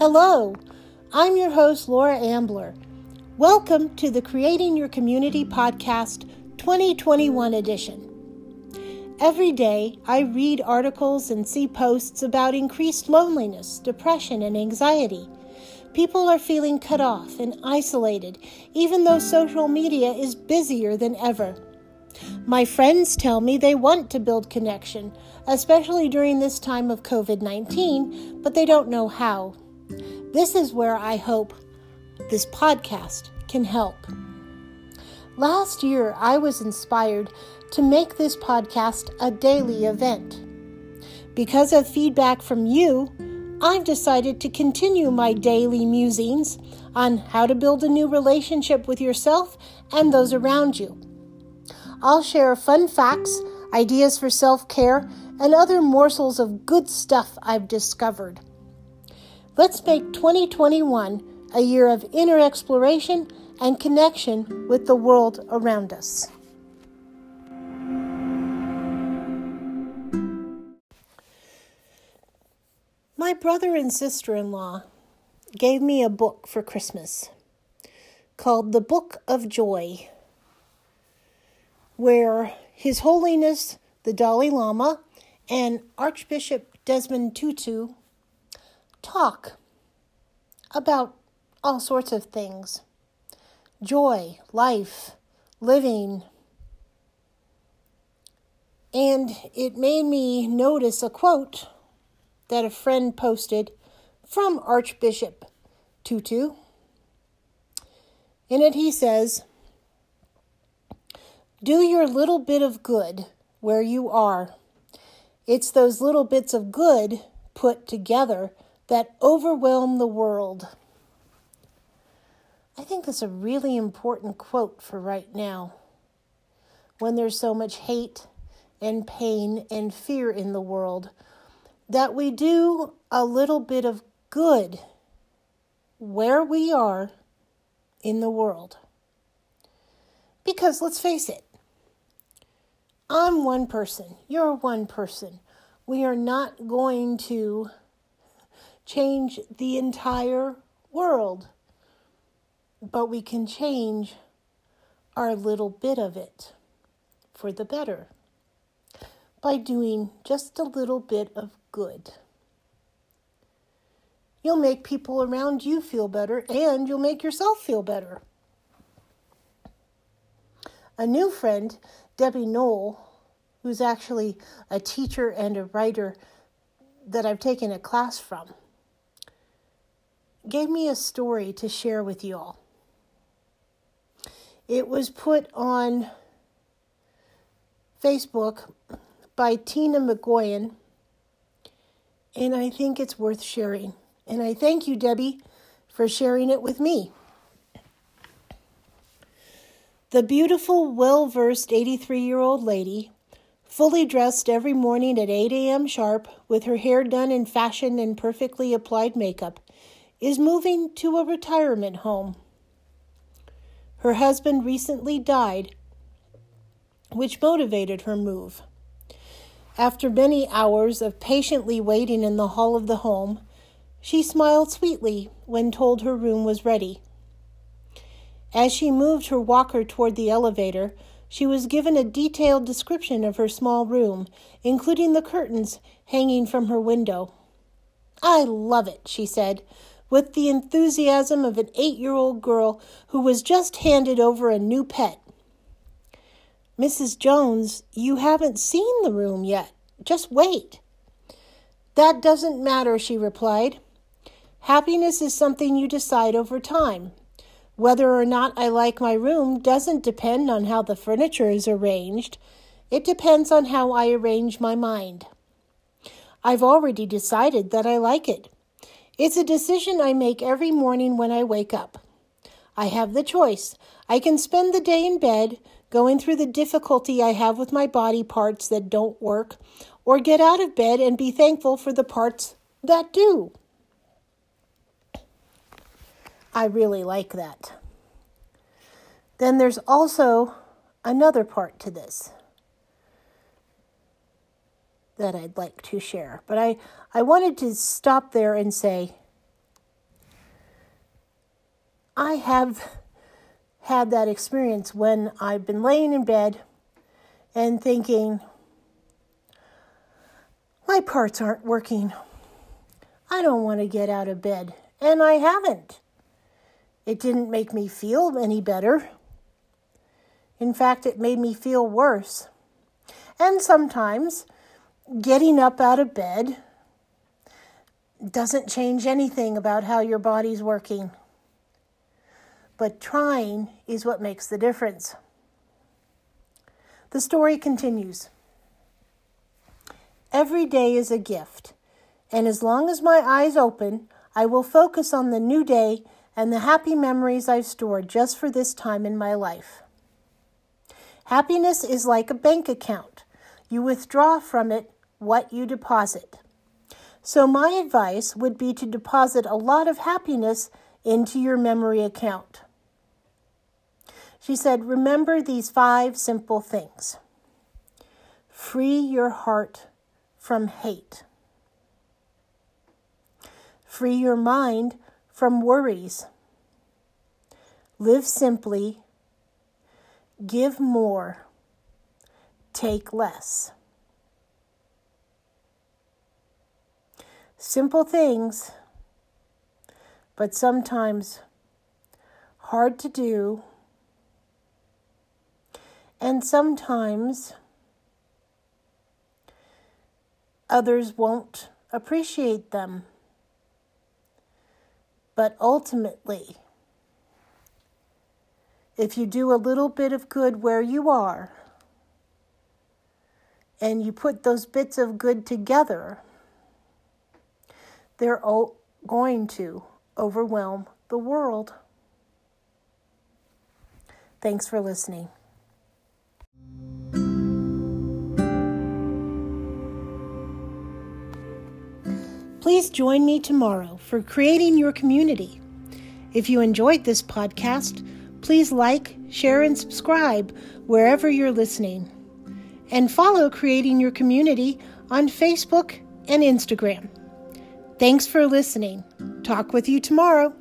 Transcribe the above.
Hello, I'm your host, Laura Ambler. Welcome to the Creating Your Community Podcast 2021 edition. Every day, I read articles and see posts about increased loneliness, depression, and anxiety. People are feeling cut off and isolated, even though social media is busier than ever. My friends tell me they want to build connection, especially during this time of COVID 19, but they don't know how. This is where I hope this podcast can help. Last year, I was inspired to make this podcast a daily event. Because of feedback from you, I've decided to continue my daily musings on how to build a new relationship with yourself and those around you. I'll share fun facts, ideas for self care, and other morsels of good stuff I've discovered. Let's make 2021 a year of inner exploration and connection with the world around us. My brother and sister in law gave me a book for Christmas called The Book of Joy where His Holiness the Dalai Lama and Archbishop Desmond Tutu talk about all sorts of things joy, life, living. And it made me notice a quote that a friend posted from Archbishop Tutu. In it, he says, do your little bit of good where you are. It's those little bits of good put together that overwhelm the world. I think that's a really important quote for right now. When there's so much hate and pain and fear in the world, that we do a little bit of good where we are in the world. Because let's face it, I'm one person, you're one person. We are not going to change the entire world, but we can change our little bit of it for the better by doing just a little bit of good. You'll make people around you feel better and you'll make yourself feel better. A new friend Debbie Knoll, who's actually a teacher and a writer that I've taken a class from, gave me a story to share with you all. It was put on Facebook by Tina McGoyan, and I think it's worth sharing. And I thank you, Debbie, for sharing it with me. The beautiful, well versed 83 year old lady, fully dressed every morning at 8 a.m. sharp, with her hair done in fashion and perfectly applied makeup, is moving to a retirement home. Her husband recently died, which motivated her move. After many hours of patiently waiting in the hall of the home, she smiled sweetly when told her room was ready. As she moved her walker toward the elevator, she was given a detailed description of her small room, including the curtains hanging from her window. I love it, she said, with the enthusiasm of an eight year old girl who was just handed over a new pet. Mrs. Jones, you haven't seen the room yet. Just wait. That doesn't matter, she replied. Happiness is something you decide over time. Whether or not I like my room doesn't depend on how the furniture is arranged, it depends on how I arrange my mind. I've already decided that I like it. It's a decision I make every morning when I wake up. I have the choice. I can spend the day in bed, going through the difficulty I have with my body parts that don't work, or get out of bed and be thankful for the parts that do. I really like that. Then there's also another part to this that I'd like to share. But I, I wanted to stop there and say I have had that experience when I've been laying in bed and thinking, my parts aren't working. I don't want to get out of bed. And I haven't. It didn't make me feel any better. In fact, it made me feel worse. And sometimes getting up out of bed doesn't change anything about how your body's working. But trying is what makes the difference. The story continues. Every day is a gift, and as long as my eyes open, I will focus on the new day and the happy memories I've stored just for this time in my life. Happiness is like a bank account. You withdraw from it what you deposit. So, my advice would be to deposit a lot of happiness into your memory account. She said, Remember these five simple things free your heart from hate, free your mind from worries, live simply, give more, take less. Simple things, but sometimes hard to do, and sometimes others won't appreciate them. But ultimately, if you do a little bit of good where you are, and you put those bits of good together, they're going to overwhelm the world. Thanks for listening. Please join me tomorrow for Creating Your Community. If you enjoyed this podcast, please like, share, and subscribe wherever you're listening. And follow Creating Your Community on Facebook and Instagram. Thanks for listening. Talk with you tomorrow.